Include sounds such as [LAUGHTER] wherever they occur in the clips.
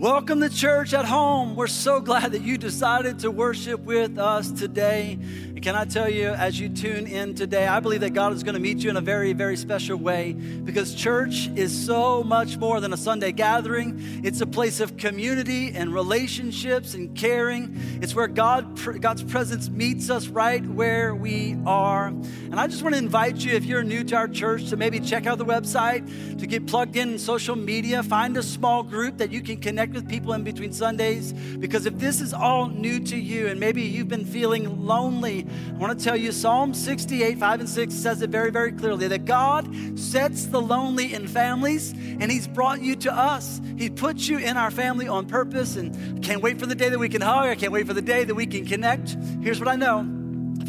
Welcome to church at home. We're so glad that you decided to worship with us today. Can I tell you, as you tune in today, I believe that God is going to meet you in a very, very special way because church is so much more than a Sunday gathering. It's a place of community and relationships and caring. It's where God, God's presence meets us right where we are. And I just want to invite you, if you're new to our church, to maybe check out the website, to get plugged in in social media, find a small group that you can connect with people in between Sundays. Because if this is all new to you and maybe you've been feeling lonely, I want to tell you Psalm 68, 5 and 6 says it very, very clearly that God sets the lonely in families and He's brought you to us. He put you in our family on purpose. And I can't wait for the day that we can hug. I can't wait for the day that we can connect. Here's what I know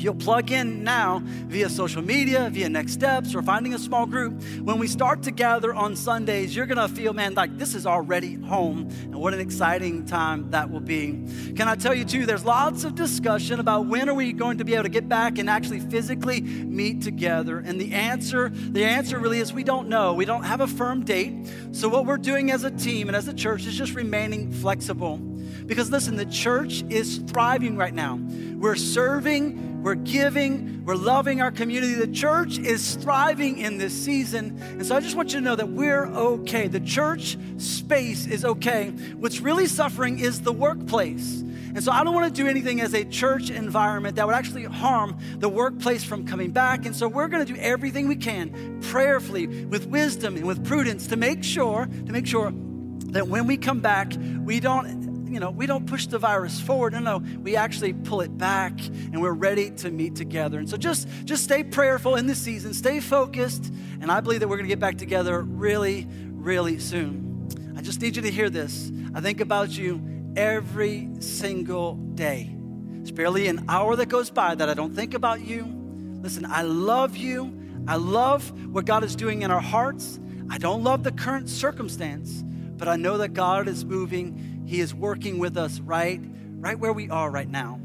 you'll plug in now via social media, via Next Steps, or finding a small group, when we start to gather on Sundays, you're gonna feel, man, like this is already home. And what an exciting time that will be. Can I tell you, too, there's lots of discussion about when are we going to be able to get back and actually physically meet together. And the answer, the answer really is we don't know. We don't have a firm date. So what we're doing as a team and as a church is just remaining flexible. Because listen, the church is thriving right now. We're serving we're giving, we're loving our community. The church is thriving in this season. And so I just want you to know that we're okay. The church space is okay. What's really suffering is the workplace. And so I don't want to do anything as a church environment that would actually harm the workplace from coming back. And so we're going to do everything we can prayerfully with wisdom and with prudence to make sure to make sure that when we come back, we don't you know, we don't push the virus forward. No, no, we actually pull it back and we're ready to meet together. And so just, just stay prayerful in this season, stay focused, and I believe that we're gonna get back together really, really soon. I just need you to hear this. I think about you every single day. It's barely an hour that goes by that I don't think about you. Listen, I love you. I love what God is doing in our hearts. I don't love the current circumstance, but I know that God is moving he is working with us right, right where we are right now.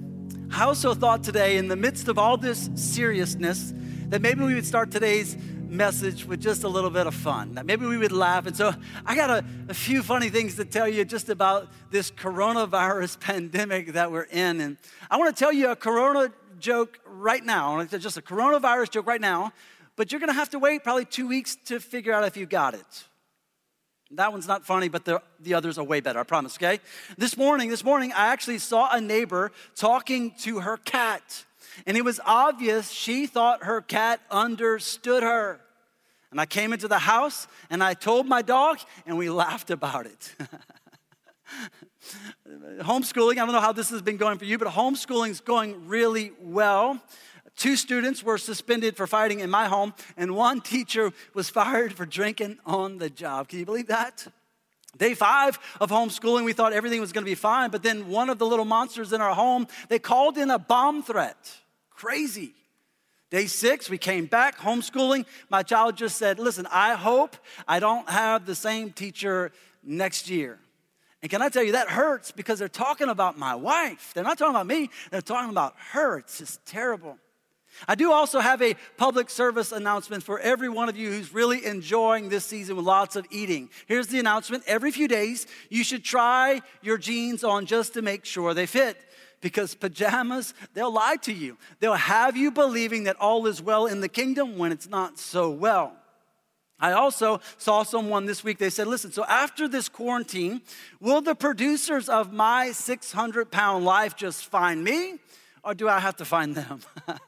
I also thought today, in the midst of all this seriousness, that maybe we would start today's message with just a little bit of fun. That maybe we would laugh. And so I got a, a, few funny things to tell you just about this coronavirus [LAUGHS] pandemic that we're in. And I want to tell you a corona joke right now, just a coronavirus joke right now, but you're going to have to wait probably two weeks to figure out if you got it. That one's not funny, but the, the others are way better, I promise, okay? This morning, this morning, I actually saw a neighbor talking to her cat. And it was obvious she thought her cat understood her. And I came into the house and I told my dog, and we laughed about it. [LAUGHS] homeschooling, I don't know how this has been going for you, but homeschooling is going really well. Two students were suspended for fighting in my home, and one teacher was fired for drinking on the job. Can you believe that? Day five of homeschooling, we thought everything was to be fine, but then one of the little monsters in our home, they called in a bomb threat. Crazy. Day six, we came back homeschooling. My child just said, Listen, I hope I don't have the same teacher next year. And can I tell you, that hurts because they're talking about my wife. They're not talking about me, they're talking about her. It's just terrible. I do also have a public service announcement for every one of you who's really enjoying this season with lots of eating. Here's the announcement every few days, you should try your jeans on just to make sure they fit. Because pajamas, they'll lie to you. They'll have you believing that all is well in the kingdom when it's not so well. I also saw someone this week, they said, listen, so after this quarantine, will the producers of my 600 pound life just find me? Or do I have to find them? [LAUGHS]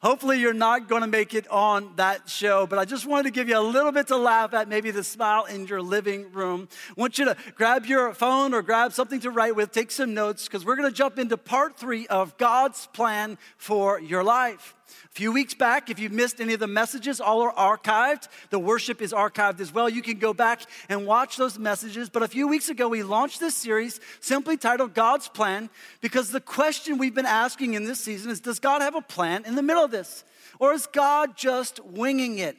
Hopefully, you're not going to make it on that show, but I just wanted to give you a little bit to laugh at, maybe the smile in your living room. I want you to grab your phone or grab something to write with, take some notes, because we're going to jump into part three of God's plan for your life. A few weeks back, if you've missed any of the messages, all are archived. The worship is archived as well. You can go back and watch those messages. But a few weeks ago, we launched this series simply titled God's Plan because the question we've been asking in this season is Does God have a plan in the middle of this? Or is God just winging it?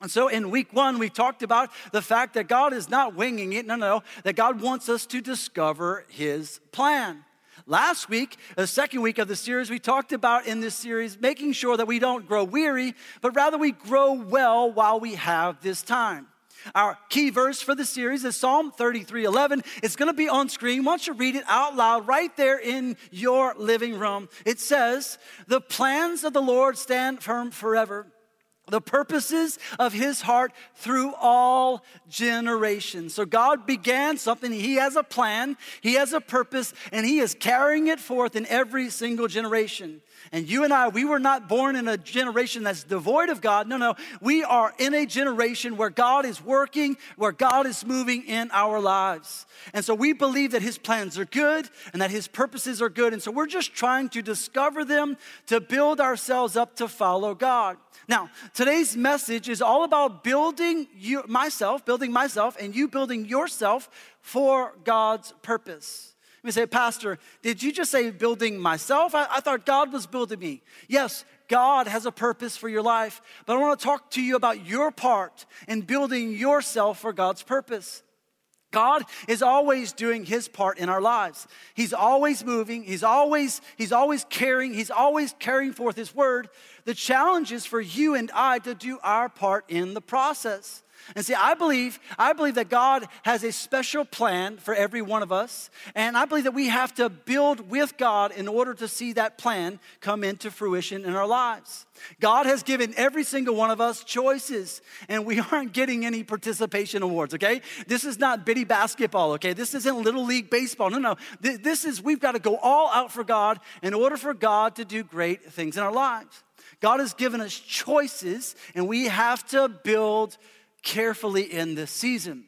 And so in week one, we talked about the fact that God is not winging it. No, no, no, that God wants us to discover his plan. Last week, the second week of the series, we talked about in this series making sure that we don't grow weary, but rather we grow well while we have this time. Our key verse for the series is Psalm 33 11. It's going to be on screen. Don't you read it out loud right there in your living room? It says, The plans of the Lord stand firm forever the purposes of his heart through all generations. So God began something, he has a plan, he has a purpose, and he is carrying it forth in every single generation. And you and I, we were not born in a generation that's devoid of God. No, no. We are in a generation where God is working, where God is moving in our lives. And so we believe that His plans are good and that His purposes are good. And so we're just trying to discover them to build ourselves up to follow God. Now, today's message is all about building you, myself, building myself, and you building yourself for God's purpose. You say, Pastor, did you just say building myself? I, I thought God was building me. Yes, God has a purpose for your life, but I want to talk to you about your part in building yourself for God's purpose. God is always doing his part in our lives. He's always moving, he's always he's always caring, he's always carrying forth his word. The challenge is for you and I to do our part in the process. And see, I believe, I believe that God has a special plan for every one of us. And I believe that we have to build with God in order to see that plan come into fruition in our lives. God has given every single one of us choices, and we [LAUGHS] aren't getting any participation awards, okay? This is not Biddy Basketball, okay? This isn't little league baseball. No, no. This is, we've got to go all out for God in order for God to do great things in our lives. God has given us choices, and we have to build carefully in this season.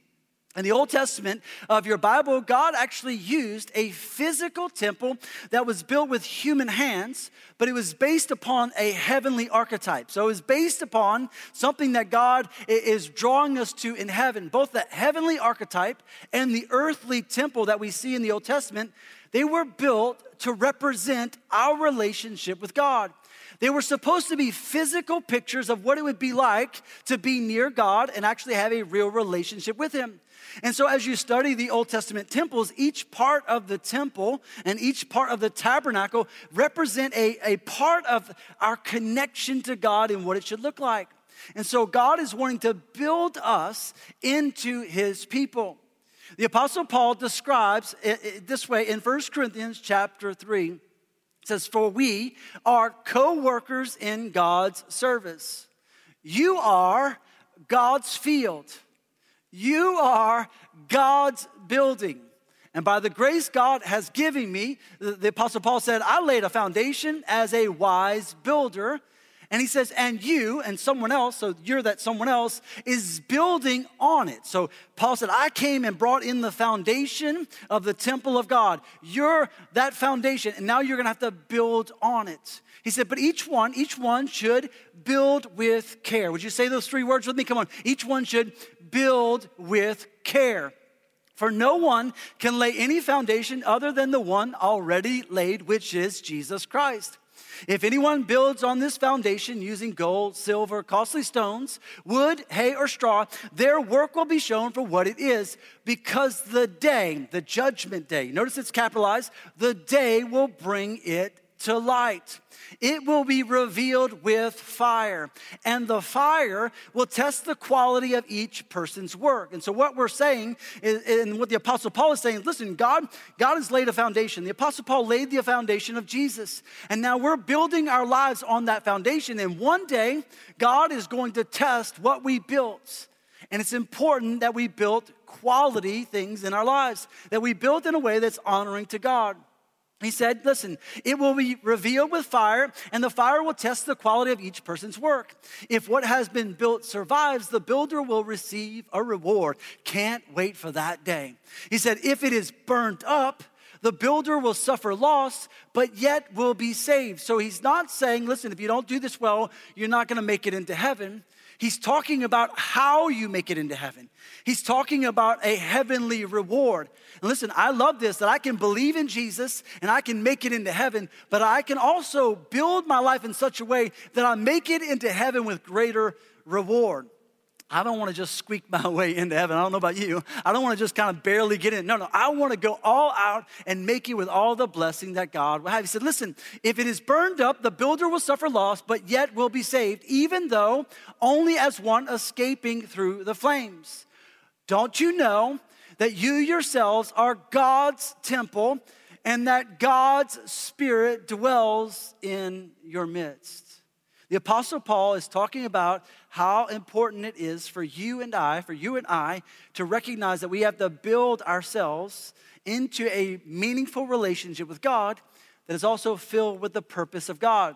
In the Old Testament uh, of your Bible, God actually used a physical temple that was built with human hands, but it was based upon a heavenly archetype. So it was based upon something that God is drawing us to in heaven. Both the heavenly archetype and the earthly temple that we see in the Old Testament, they were built to represent our relationship with God. They were supposed to be physical pictures of what it would be like to be near God and actually have a real relationship with Him. And so, as you study the Old Testament temples, each part of the temple and each part of the tabernacle represent a, a part of our connection to God and what it should look like. And so, God is wanting to build us into His people. The Apostle Paul describes it this way in 1 Corinthians chapter 3 says, For we are co workers in God's service. You are God's field, you are God's building. And by the grace God has given me, the Apostle Paul said, I laid a foundation as a wise builder and he says, and you and someone else, so you're that someone else, is building on it. So Paul said, I came and brought in the foundation of the temple of God. You're that foundation, and now you're gonna have to build on it. He said, but each one, each one should build with care. Would you say those three words with me? Come on. Each one should build with care. For no one can lay any foundation other than the one already laid, which is Jesus Christ. If anyone builds on this foundation using gold, silver, costly stones, wood, hay, or straw, their work will be shown for what it is, because the day, the judgment day, notice it's capitalized, the day will bring it to light. It will be revealed with fire, and the fire will test the quality of each person's work. And so, what we're saying, is, and what the Apostle Paul is saying, listen, God, God has laid a foundation. The Apostle Paul laid the foundation of Jesus, and now we're building our lives on that foundation. And one day, God is going to test what we built. And it's important that we build quality things in our lives, that we build in a way that's honoring to God. He said, Listen, it will be revealed with fire, and the fire will test the quality of each person's work. If what has been built survives, the builder will receive a reward. Can't wait for that day. He said, If it is burnt up, the builder will suffer loss, but yet will be saved. So he's not saying, Listen, if you don't do this well, you're not going to make it into heaven. He's talking about how you make it into heaven. He's talking about a heavenly reward. And listen, I love this that I can believe in Jesus and I can make it into heaven, but I can also build my life in such a way that I make it into heaven with greater reward. I don't want to just squeak my [LAUGHS] way into heaven. I don't know about you. I don't want to just kind of barely get in. No, no, I want to go all out and make it with all the blessing that God will have. He said, Listen, if it is burned up, the builder will suffer loss, but yet will be saved, even though only as one escaping through the flames. Don't you know that you yourselves are God's temple and that God's Spirit dwells in your midst? The Apostle Paul is talking about how important it is for you and I, for you and I, to recognize that we have to build ourselves into a meaningful relationship with God that is also filled with the purpose of God.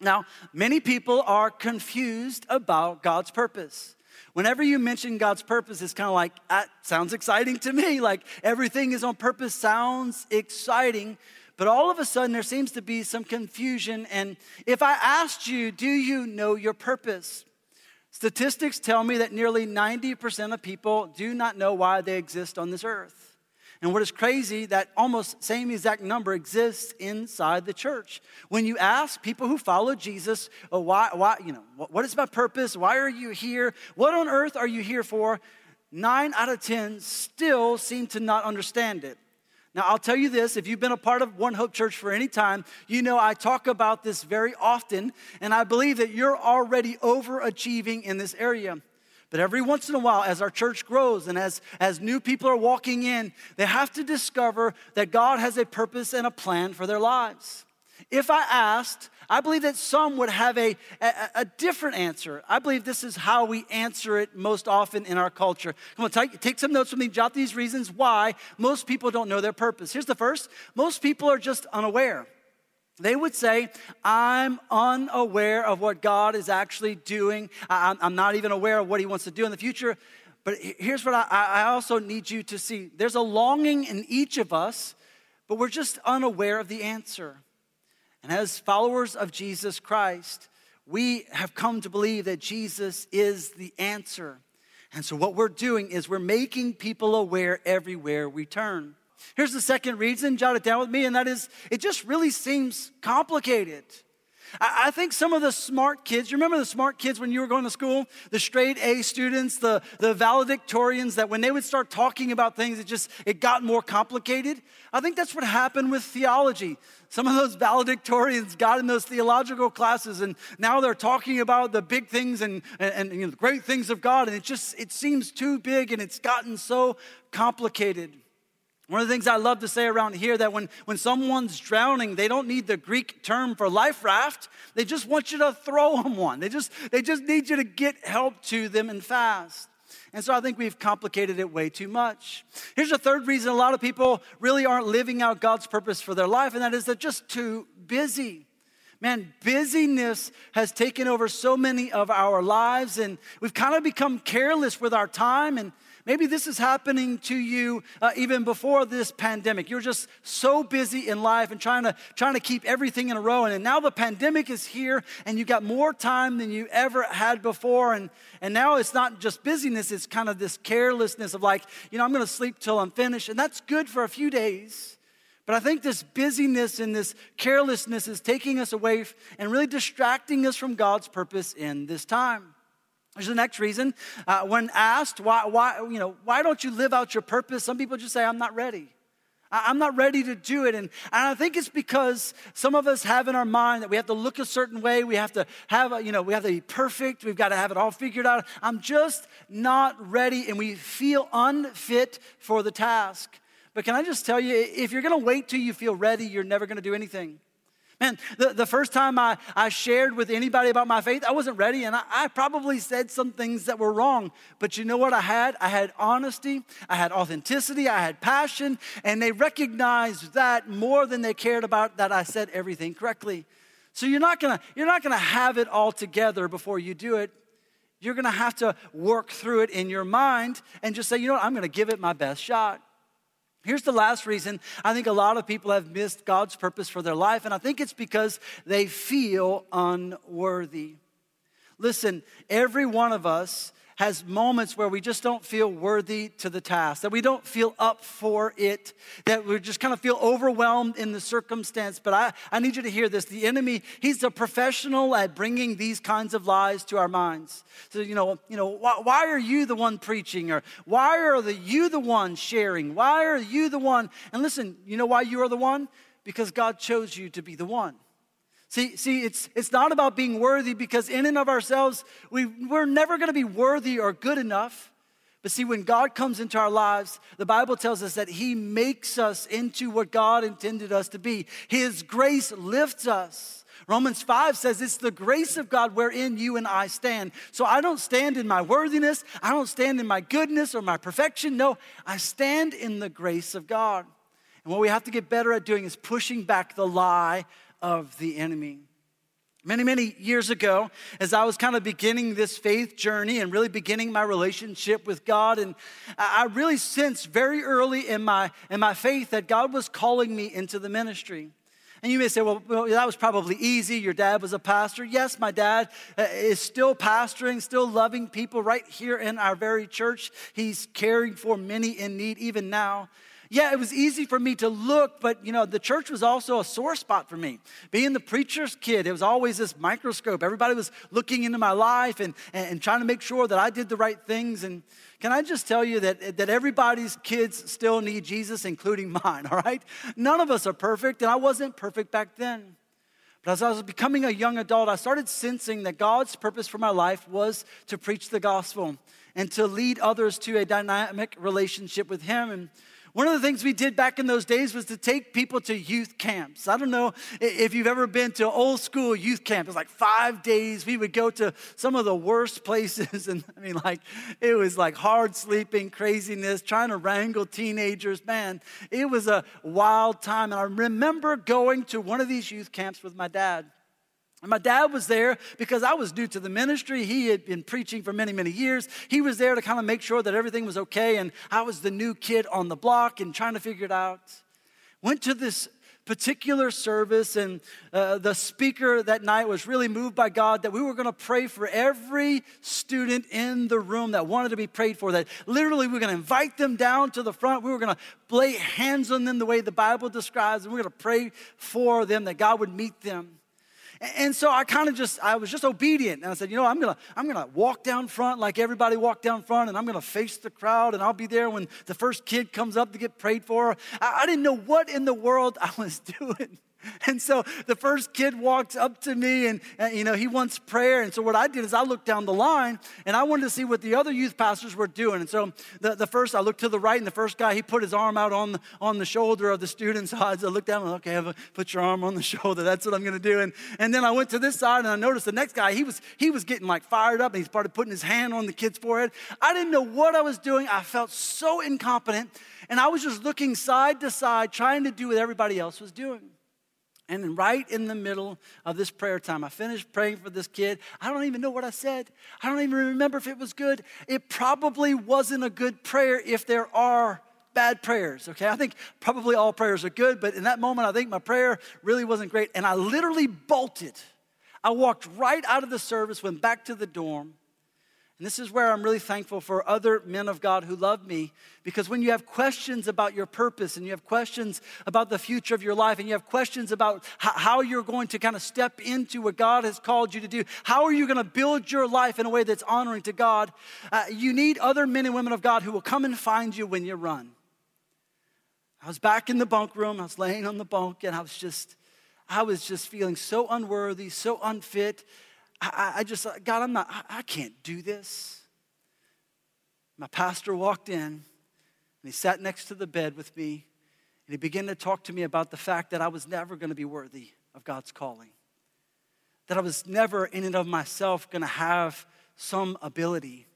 Now, many people are confused about God's purpose. Whenever you mention God's purpose, it's kind of like, that sounds exciting to me. [LAUGHS] Like everything is on purpose, sounds exciting. But all of a sudden, there seems to be some confusion. And if I asked you, do you know your purpose? Statistics tell me that nearly 90% of people do not know why they exist on this earth. And what is crazy, that almost same exact number exists inside the church. When you ask people who follow Jesus, oh, why, why, you know, what is my purpose? Why are you here? What on earth are you here for? Nine out of 10 still seem to not understand it. Now, I'll tell you this if you've been a part of One Hope Church for any time, you know I talk about this very often, and I believe that you're already overachieving in this area. But every once in a while, as our church grows and as, as new people are walking in, they have to discover that God has a purpose and a plan for their lives. If I asked, I believe that some would have a, a, a, different answer. I believe this is how we answer it most often in our culture. Come on, take, take some notes with me, jot these reasons why most people don't know their purpose. Here's the first most people are just unaware. They would say, I'm unaware of what God is actually doing. I'm not even aware of what He wants to do in the future. But here's what I, I also need you to see there's a longing in each of us, but we're just unaware of the answer. And as followers of Jesus Christ, we have come to believe that Jesus is the answer. And so, what we're doing is we're making people aware everywhere we turn. Here's the second reason, jot it down with me, and that is it just really seems complicated. I think some of the smart kids, you remember the smart kids when you were going to school? The straight A students, the, the valedictorians, that when they would start talking about things, it just, it got more complicated. I think that's what happened with theology. Some of those valedictorians got in those theological classes and now they're talking about the big things and, and, and you know, the great things of God. And it just, it seems too big and it's gotten so complicated. One of the things I love to say around here that when, when someone's drowning, they don't need the Greek term for life raft. They just want you to throw them one. They just, they just need you to get help to them and fast. And so I think we've complicated it way too much. Here's a third reason a lot of people really aren't living out God's purpose for their life, and that is they're just too busy. Man, busyness has taken over so many of our lives, and we've kind of become careless with our time and Maybe this is happening to you uh, even before this pandemic. You're just so busy in life and trying to, trying to keep everything in a row. And now the pandemic is here and you've got more time than you ever had before. And, and now it's not just busyness, it's kind of this carelessness of like, you know, I'm going to sleep till I'm finished. And that's good for a few days. But I think this busyness and this carelessness is taking us away and really distracting us from God's purpose in this time. There's the next reason. Uh, when asked, why, why, you know, why don't you live out your purpose? Some people just say, I'm not ready. I'm not ready to do it. And, and I think it's because some of us have in our mind that we have to look a certain way. We have to have, a, you know, we have to be perfect. We've got to have it all figured out. I'm just not ready. And we feel unfit for the task. But can I just tell you, if you're going to wait till you feel ready, you're never going to do anything. Man, the, the first time I, I shared with anybody about my faith, I wasn't ready and I, I probably said some things that were wrong. But you know what I had? I had honesty, I had authenticity, I had passion, and they recognized that more than they cared about that I said everything correctly. So you're not gonna, you're not gonna have it all together before you do it. You're gonna have to work through it in your mind and just say, you know what, I'm gonna give it my best shot. Here's the last reason I think a lot of people have missed God's purpose for their life, and I think it's because they feel unworthy. Listen, every one of us has moments where we just don't feel worthy to the task, that we don't feel up for it, that we just kind of feel overwhelmed in the circumstance. But I, I need you to hear this. The enemy, he's a professional at bringing these kinds of lies to our minds. So, you know, you know why, why are you the one preaching? Or why are the, you the one sharing? Why are you the one? And listen, you know why you are the one? Because God chose you to be the one. See, see it's, it's not about being worthy because in and of ourselves, we, we're never going to be worthy or good enough. But see, when God comes into our lives, the Bible tells us that He makes us into what God intended us to be. His grace lifts us. Romans 5 says it's the grace of God wherein you and I stand. So I don't stand in my worthiness, I don't stand in my goodness or my perfection. No, I stand in the grace of God. And what we have to get better at doing is pushing back the lie of the enemy. Many, many years ago, as I was kind of beginning this faith journey and really beginning my relationship with God, and I really sensed very early in my, in my faith that God was calling me into the ministry. And you may say, well, well, that was probably easy. Your dad was a pastor. Yes, my dad uh, is still pastoring, still loving people right here in our very church. He's caring for many in need even now yeah, it was easy for me to look, but you know, the church was also a sore spot for me. Being the preacher's kid, it was always this microscope. Everybody was looking into my life and, and, trying to make sure that I did the right things. And can I just tell you that, that everybody's kids still need Jesus, including [LAUGHS] mine, all right? None of us are perfect, and I wasn't perfect back then. But as I was becoming a young adult, I started sensing that God's purpose for my life was to preach the gospel and to lead others to a dynamic relationship with Him. And one of the things we did back in those days was to take people to youth camps. I don't know if you've ever been to old school youth camp. It was like five days. We would go to some of the worst [LAUGHS] places. And I mean, like, it was like hard sleeping, craziness, trying to wrangle teenagers. Man, it was a wild time. And I remember going to one of these youth camps with my dad. And my dad was there because I was new to the ministry. He had been preaching for many, many years. He was there to kind of make sure that everything was okay. And I was the new kid on the block and trying to figure it out. Went to this particular service, and uh, the speaker that night was really moved by God that we were going to pray for every student in the room that wanted to be prayed for. That literally we we're going to invite them down to the front. We were going to lay hands on them the way the Bible describes, and we we're going to pray for them that God would meet them. And so I kind of just, I was just obedient. And I said, you know, I'm going to, I'm to walk down front like everybody walked down front and I'm going to face the crowd and I'll be there when the first kid comes up to get prayed for. I, I didn't know what in the world I was [LAUGHS] doing. [LAUGHS] And so the first kid walks up to me and, and, you know, he wants prayer. And so what I did is I looked down the line and I wanted to see what the other youth pastors were doing. And so the, the first, I looked to the right and the first guy, he put his arm out on the, on the shoulder of the student. [LAUGHS] So I looked down and, okay, put your arm on the [LAUGHS] shoulder. That's what I'm going to do. And, and then I went to this side and I noticed the next guy, he was, he was getting like fired up and he started putting his hand on the kid's forehead. I didn't know what I was doing. I felt so incompetent. And I was just looking side to side, trying to do what everybody else was doing. And right in the middle of this prayer time, I finished praying for this kid. I don't even know what I said. I don't even remember if it was good. It probably wasn't a good prayer if there are bad prayers, okay? I think probably all prayers are good, but in that moment, I think my prayer really wasn't great. And I literally bolted. I walked right out of the service, went back to the dorm, and this is where I'm really thankful for other men of God who love me because when you have questions about your purpose and you have questions about the future of your life and you have questions about how you're going to kind of step into what God has called you to do, how are you going to build your life in a way that's honoring to God, uh, you need other men and women of God who will come and find you when you run. I was back in the bunk room, I was laying on the bunk, and I was just, I was just feeling so unworthy, so unfit. I, I just, uh, God, I'm not, I, I can't do this. My pastor walked in and he sat next to the bed with me and he began to talk to me about the fact that I was never going to be worthy of God's calling. That I was never in and of myself going to have some ability.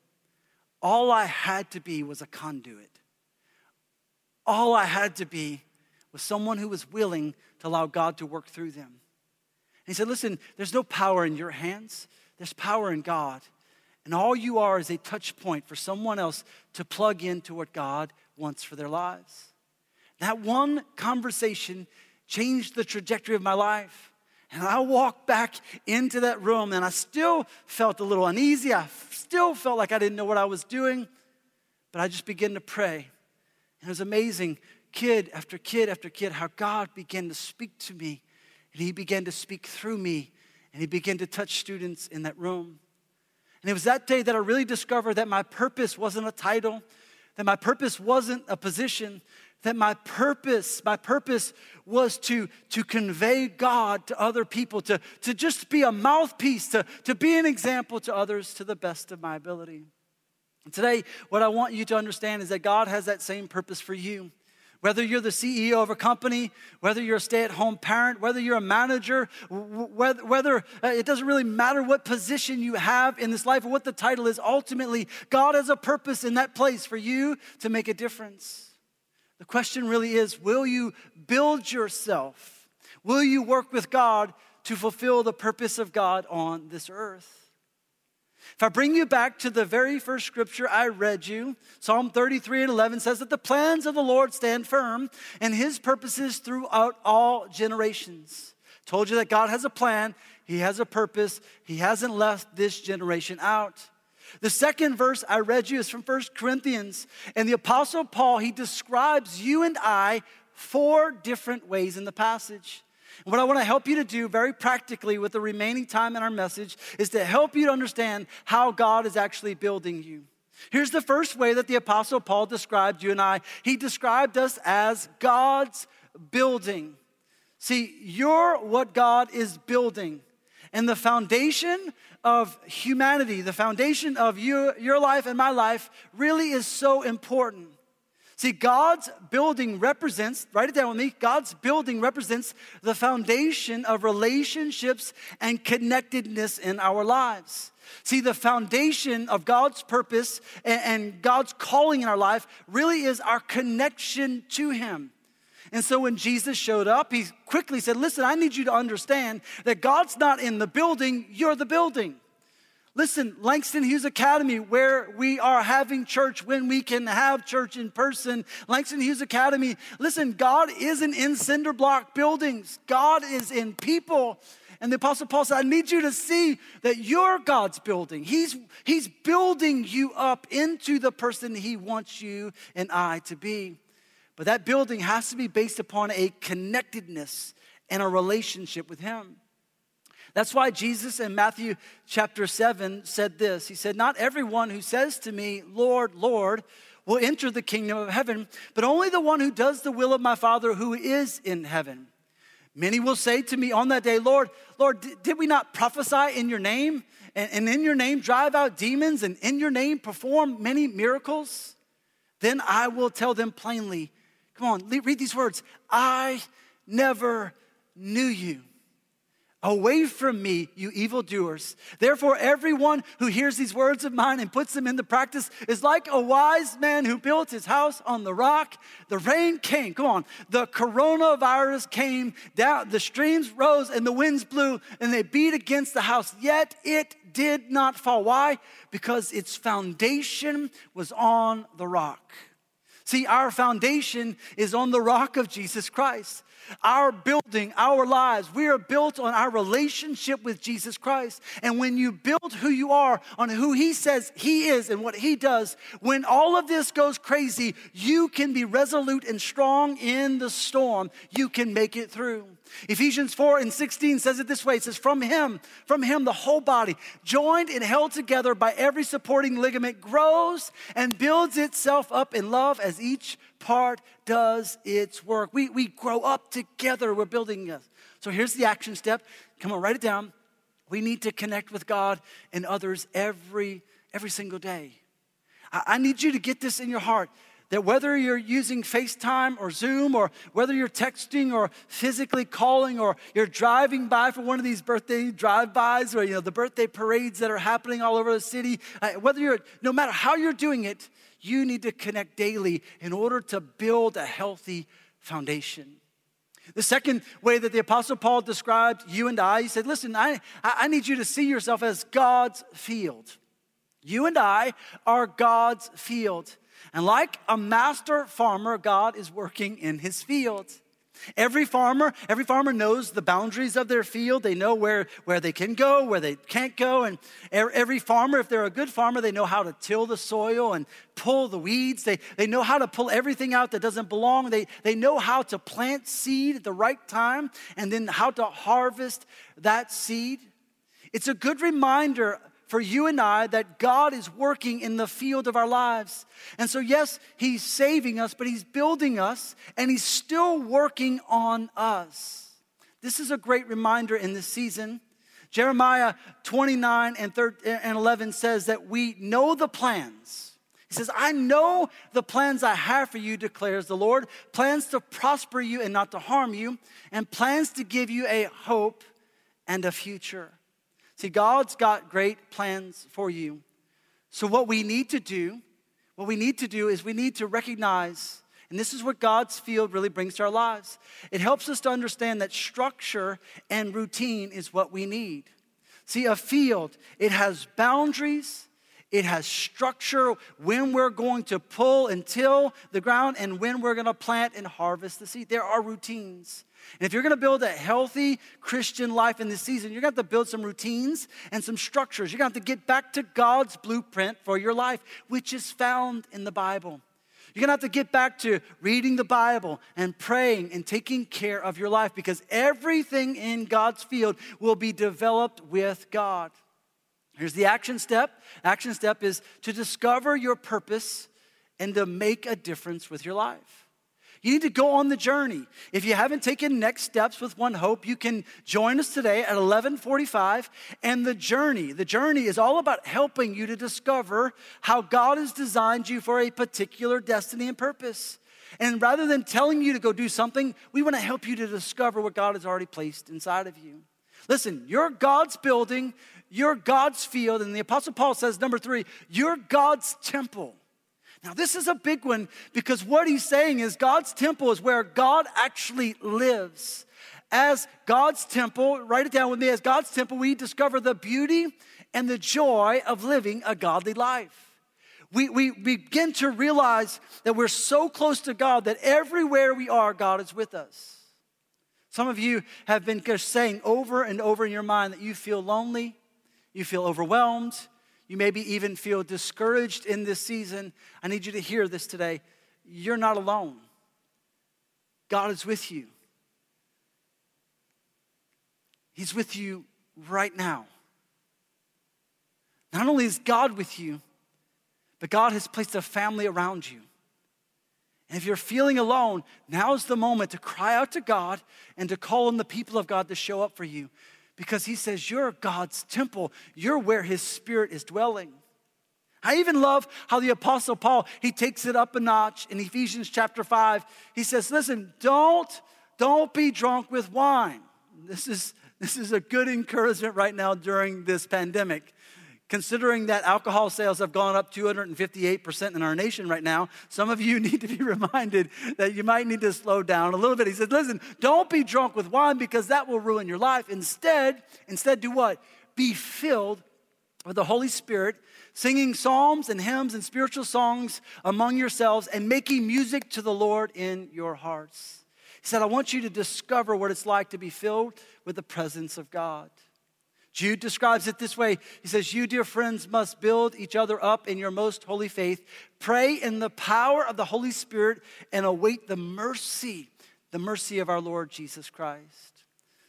All I had to be was a conduit. All I had to be was someone who was willing to allow God to work through them. He said, Listen, there's no power in your hands, there's power in God. And all you are is a touch point for someone else to plug into what God wants for their lives. That one conversation changed the trajectory of my life. And I walked back into that room and I still felt a little uneasy. I still felt like I didn't know what I was doing, but I just began to pray. And it was amazing, kid after kid after kid, how God began to speak to me and He began to speak through me and He began to touch students in that room. And it was that day that I really discovered that my purpose wasn't a title, that my purpose wasn't a position, that my purpose, my purpose was to, to convey God to other people, to, to just be a mouthpiece, to, to be an example to others to the best of my ability. And today, what I want you to understand is that God has that same purpose for you. Whether you're the CEO of a company, whether you're a stay at home parent, whether you're a manager, whether, whether uh, it doesn't really matter what position you have in this life or what the title is, ultimately, God has a purpose in that place for you to make a difference. The question really is will you build yourself? Will you work with God to fulfill the purpose of God on this earth? If I bring you back to the very first scripture I read you, Psalm 33 and 11 says that the plans of the Lord stand firm and his purposes throughout all generations. Told you that God has a plan, he has a purpose, he hasn't left this generation out. The second verse I read you is from First Corinthians, and the Apostle Paul, he describes you and I four different ways in the passage. And what I want to help you to do very practically with the remaining time in our message is to help you to understand how God is actually building you. Here's the first way that the Apostle Paul described you and I. He described us as God's building. See, you're what God is building. And the foundation of humanity, the foundation of you, your life and my life, really is so important. See, God's building represents, write it down with me, God's building represents the foundation of relationships and connectedness in our lives. See, the foundation of God's purpose and, God's calling in our life really is our connection to Him. And so when Jesus showed up, he quickly said, Listen, I need you to understand that God's not in the building, you're the building. Listen, Langston Hughes Academy, where we are having church when we can have church in person. Langston Hughes Academy, listen, God isn't in cinder block buildings, God is in people. And the Apostle Paul said, I need you to see that you're God's building. He's, he's building you up into the person He wants you and I to be. But that building has to be based upon a connectedness and a relationship with Him. That's why Jesus in Matthew chapter 7 said this He said, Not everyone who says to me, Lord, Lord, will enter the kingdom of heaven, but only the one who does the will of my Father who is in heaven. Many will say to me on that day, Lord, Lord, did we not prophesy in your name? And, and in your name drive out demons, and in your name perform many miracles? Then I will tell them plainly, come on, read these words I never knew you. Away from me, you evildoers. Therefore, everyone who hears these words of mine and puts them into practice is like a wise man who built his house on the rock. The rain came, come on, the coronavirus came down, the streams rose and the winds blew and they beat against the house, yet it did not fall. Why? Because its foundation was on the rock. See, our foundation is on the rock of Jesus Christ. Our building, our lives, we are built on our relationship with Jesus Christ. And when you build who you are on who He says He is and what He does, when all of this goes crazy, you can be resolute and strong in the storm. You can make it through. Ephesians 4 and 16 says it this way it says, From him, from him, the whole body, joined and held together by every supporting ligament, grows and builds itself up in love as each part does its work. We, we grow up together, we're building this. So here's the action step. Come on, write it down. We need to connect with God and others every, every single day. I, I need you to get this in your heart that whether you're using FaceTime or Zoom or whether you're texting or physically calling or you're driving by for one of these birthday drive-bys or you know the birthday parades that are happening all over the city, uh, whether you're no matter how you're doing it, you need to connect daily in order to build a healthy foundation. The second way that the Apostle Paul described you and I, he said, Listen, I, I need you to see yourself as God's field. You and I are God's field. And like a master farmer, God is working in his field. Every farmer, every farmer knows the boundaries of their field. They know where, where they can go, where they can't go. And every farmer, if they're a good farmer, they know how to till the soil and pull the weeds. They, they know how to pull everything out that doesn't belong. They, they know how to plant seed at the right time and then how to harvest that seed. It's a good reminder for you and I that God is working in the field of our lives. And so, yes, He's saving us, but He's building us and He's still working on us. This is a great reminder in this season. Jeremiah 29 and 11 says that we know the plans. He says, I know the plans I have for you, declares the Lord plans to prosper you and not to harm you, and plans to give you a hope and a future. See, God's got great plans for you. So, what we need to do, what we need to do is we need to recognize, and this is what God's field really brings to our lives. It helps us to understand that structure and routine is what we need. See, a field, it has boundaries, it has structure when we're going to pull and till the ground and when we're going to plant and harvest the seed. There are routines. And if you're going to build a healthy Christian life in this season, you're going to have to build some routines and some structures. You're going to have to get back to God's blueprint for your life, which is found in the Bible. You're going to have to get back to reading the Bible and praying and taking care of your life because everything in God's field will be developed with God. Here's the action step. Action step is to discover your purpose and to make a difference with your life. You need to go on the journey. If you haven't taken next steps with One Hope, you can join us today at 11:45 and the journey. The journey is all about helping you to discover how God has designed you for a particular destiny and purpose. And rather than telling you to go do something, we want to help you to discover what God has already placed inside of you. Listen, you're God's building, you're God's field, and the Apostle Paul says, number three, you're God's temple. Now, this is a big one because what he's saying is God's temple is where God actually lives. As God's temple, write it down with me, as God's temple, we discover the beauty and the joy of living a godly life. We, we begin to realize that we're so close to God that everywhere we are, God is with us. Some of you have been just saying over and over in your mind that you feel lonely, you feel overwhelmed, you maybe even feel discouraged in this season. I need you to hear this today. You're not alone, God is with you. He's with you right now. Not only is God with you, but God has placed a family around you. And if you're feeling alone, now's the moment to cry out to God and to call on the people of God to show up for you because he says, You're God's temple, you're where his spirit is dwelling. I even love how the apostle Paul, he takes it up a notch in Ephesians chapter 5. He says, listen, don't don't be drunk with wine. This is this is a good encouragement right now during this pandemic considering that alcohol sales have gone up 258% in our nation right now, some of you [LAUGHS] need to be reminded that you might need to slow down a little bit. He said, listen, don't be drunk with wine because that will ruin your life. Instead, instead do what? Be filled with the Holy Spirit, singing psalms and hymns and spiritual songs among yourselves and making music to the Lord in your hearts. He said, I want you to discover what it's like to be filled with the presence of God. Jude describes it this way He says, You, dear friends, must build each other up in your most holy faith. Pray in the power of the Holy Spirit and await the mercy, the mercy of our Lord Jesus Christ.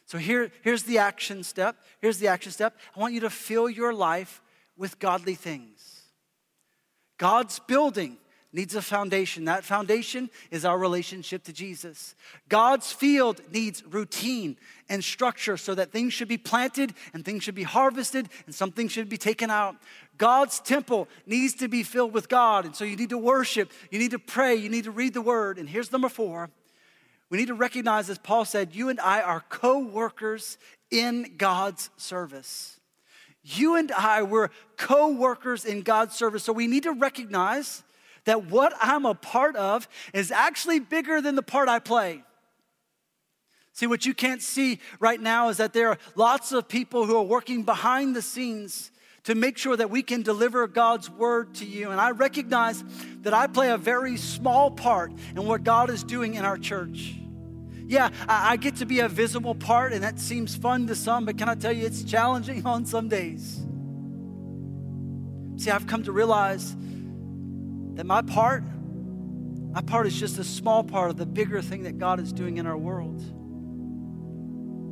So here, here's the action step. Here's the action step. I want you to fill your life with godly things. God's building needs a foundation. That foundation is our relationship to Jesus. God's field needs routine and structure so that things should be planted and things should be harvested and some things should be taken out. God's temple needs to be filled with God. And so you need to worship, you need to pray, you need to read the word. And here's number four we need to recognize, as Paul said, you and I are co workers in God's service. You and I were co workers in God's service. So we need to recognize that what I'm a part of is actually bigger than the part I play. See, what you can't see right now is that there are lots of people who are working behind the scenes to make sure that we can deliver God's word to you. And I recognize that I play a very small part in what God is doing in our church. Yeah, I, get to be a visible part, and that seems fun to some, but can I tell you, it's challenging [LAUGHS] on some days. See, I've come to realize that my part, my part is just a small part of the bigger thing that God is doing in our world.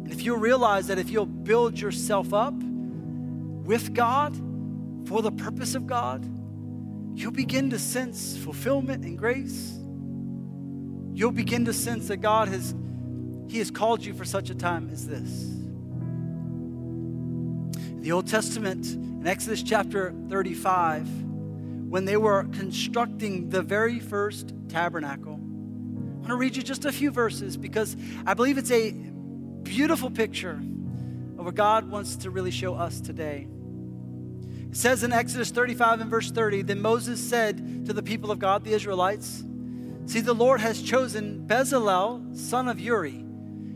And if you realize that if you'll build yourself up with God for the purpose of God, you'll begin to sense fulfillment and grace. You'll begin to sense that God has He has called you for such a time as this. In the Old Testament, in Exodus chapter 35, when they were constructing the very first tabernacle, I want to read you just a few verses because I believe it's a beautiful picture of what God wants to really show us today. It says in Exodus 35 and verse 30 Then Moses said to the people of God, the Israelites, See, the Lord has chosen Bezalel, son of Uri.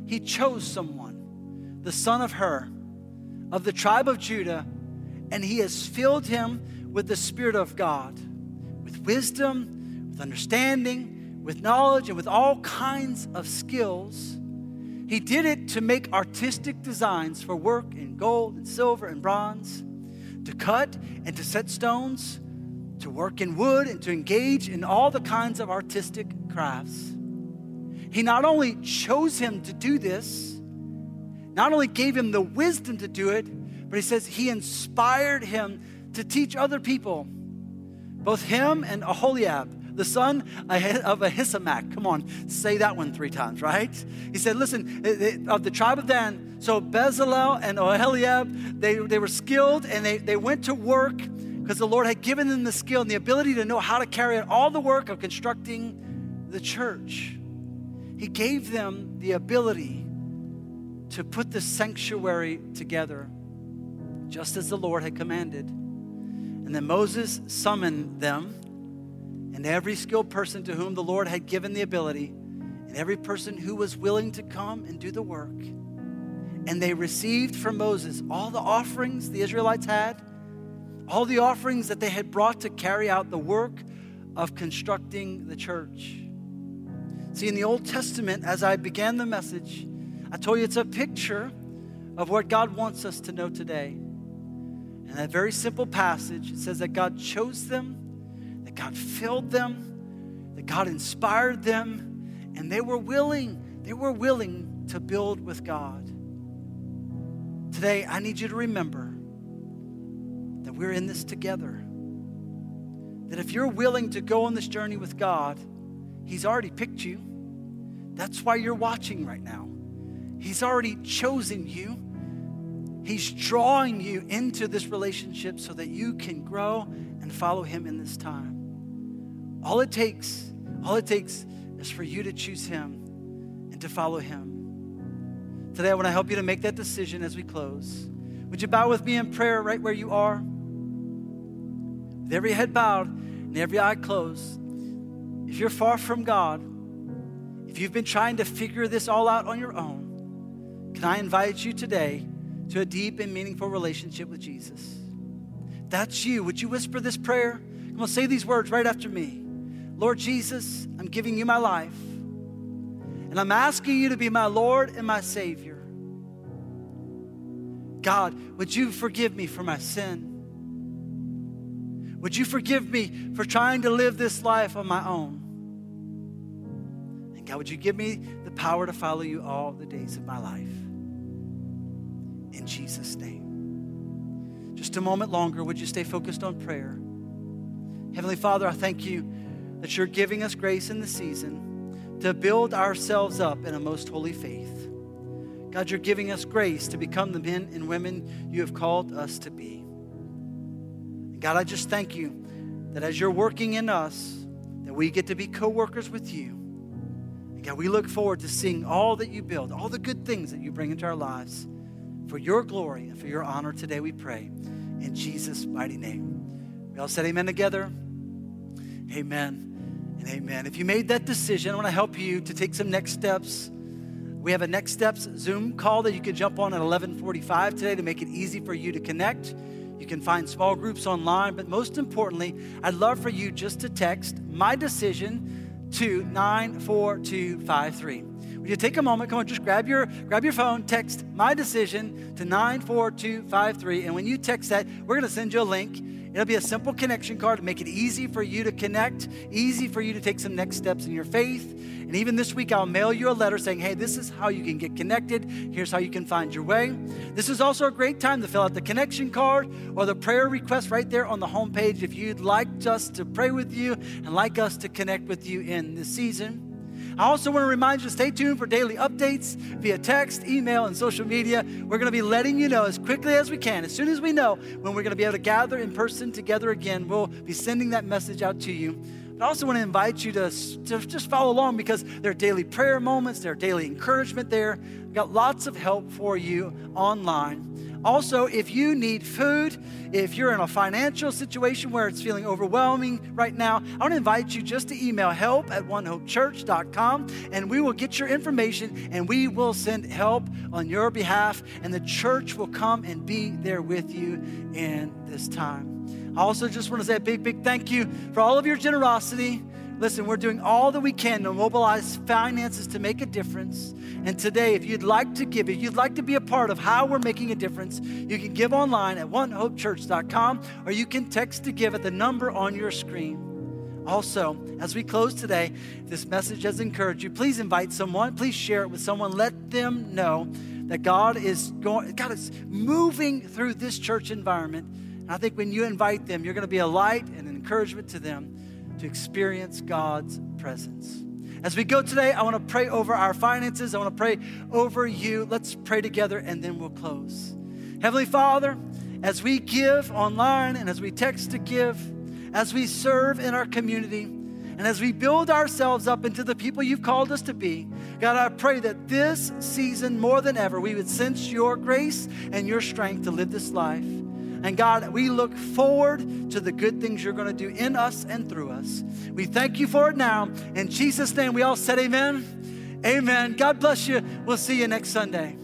He chose someone, the son of Hur, of the tribe of Judah, and he has filled him with the Spirit of God, with wisdom, with understanding, with knowledge, and with all kinds of skills. He did it to make artistic designs for work in gold and silver and bronze to cut and to set stones, to work in wood, and to engage in all the kinds of artistic crafts. He not only chose him to do this, not only gave him the wisdom to do it, but he says he inspired him to teach other people, both him and Aholiab, the son of Ahisamach. Come on, say that one three times, right? He said, Listen, eh, eh, of the tribe of Dan, so Bezalel and Oholiab, they, they were skilled and they, they went to work because the Lord had given them the skill and the ability to know how to carry out all the work of constructing the church. He gave them the ability to put the sanctuary together, just as the Lord had commanded. And then Moses summoned them, and every skilled person to whom the Lord had given the ability, and every person who was willing to come and do the work. And they received from Moses all the offerings the Israelites had, all the offerings that they had brought to carry out the work of constructing the church. See, in the Old Testament, as I began the message, I told you it's a picture of what God wants us to know today. In that very simple passage, it says that God chose them, that God filled them, that God inspired them, and they were willing, they were willing to build with God. Today, I need you to remember that we're in this together. That if you're willing to go on this journey with God, He's already picked you. That's why you're watching right now. He's already chosen you. He's drawing you into this relationship so that you can grow and follow Him in this time. All it takes, all it takes is for you to choose Him and to follow Him. Today, I want to help you to make that decision as we close. Would you bow with me in prayer right where you are? With every head bowed and every eye closed. If you're far from God, if you've been trying to figure this all out on your own, can I invite you today to a deep and meaningful relationship with Jesus? That's you. Would you whisper this prayer? Come on, say these words right after me. Lord Jesus, I'm giving you my life. And I'm asking you to be my Lord and my Savior. God, would you forgive me for my sin? Would you forgive me for trying to live this life on my own? And God, would you give me the power to follow you all the days of my life? In Jesus' name. Just a moment longer, would you stay focused on prayer? Heavenly Father, I thank you that you're giving us grace in the season to build ourselves up in a most holy faith. God, you're giving us grace to become the men and women you have called us to be. God, I just thank you that as you're working in us, that we get to be co workers with you. And God, we look forward to seeing all that you build, all the good things that you bring into our lives for your glory and for your honor today, we pray. In Jesus' mighty name. We all said amen together. Amen and amen. If you made that decision, I want to help you to take some next steps. We have a next steps Zoom call that you can jump on at 11:45 today to make it easy for you to connect. You can find small groups online, but most importantly, I'd love for you just to text my decision to 94253 Would you take a moment? Come on, just grab your grab your phone, text my decision to 94253. And when you text that, we're gonna send you a link. It'll be a simple connection card to make it easy for you to connect, easy for you to take some next steps in your faith. And even this week, I'll mail you a letter saying, hey, this is how you can get connected. Here's how you can find your way. This is also a great time to fill out the connection card or the prayer request right there on the homepage if you'd like us to pray with you and like us to connect with you in this season. I also want to remind you to stay tuned for daily updates via text, email, and social media. We're going to be letting you know as quickly as we can, as soon as we know when we're going to be able to gather in person together again. We'll be sending that message out to you. But I also want to invite you to, to just follow along because there are daily prayer moments, there are daily encouragement there. We've got lots of help for you online. Also, if you need food, if you're in a financial situation where it's feeling overwhelming right now, I want to invite you just to email help at onehopechurch.com and we will get your information and we will send help on your behalf and the church will come and be there with you in this time. I also just want to say a big, big thank you for all of your generosity. Listen, we're doing all that we can to mobilize finances to make a difference. And today, if you'd like to give, if you'd like to be a part of how we're making a difference, you can give online at onehopechurch.com or you can text to give at the number on your screen. Also, as we close today, this message has encouraged you, please invite someone, please share it with someone, let them know that God is going, God is moving through this church environment. And I think when you invite them, you're going to be a light and an encouragement to them to experience God's presence. As we go today, I want to pray over our finances. I want to pray over you. Let's pray together and then we'll close. Heavenly Father, as we give online and as we text to give, as we serve in our community, and as we build ourselves up into the people you've called us to be, God, I pray that this season, more than ever, we would sense your grace and your strength to live this life. And God, we look forward to the good things you're going to do in us and through us. We thank you for it now. In Jesus' name, we all said amen. Amen. God bless you. We'll see you next Sunday.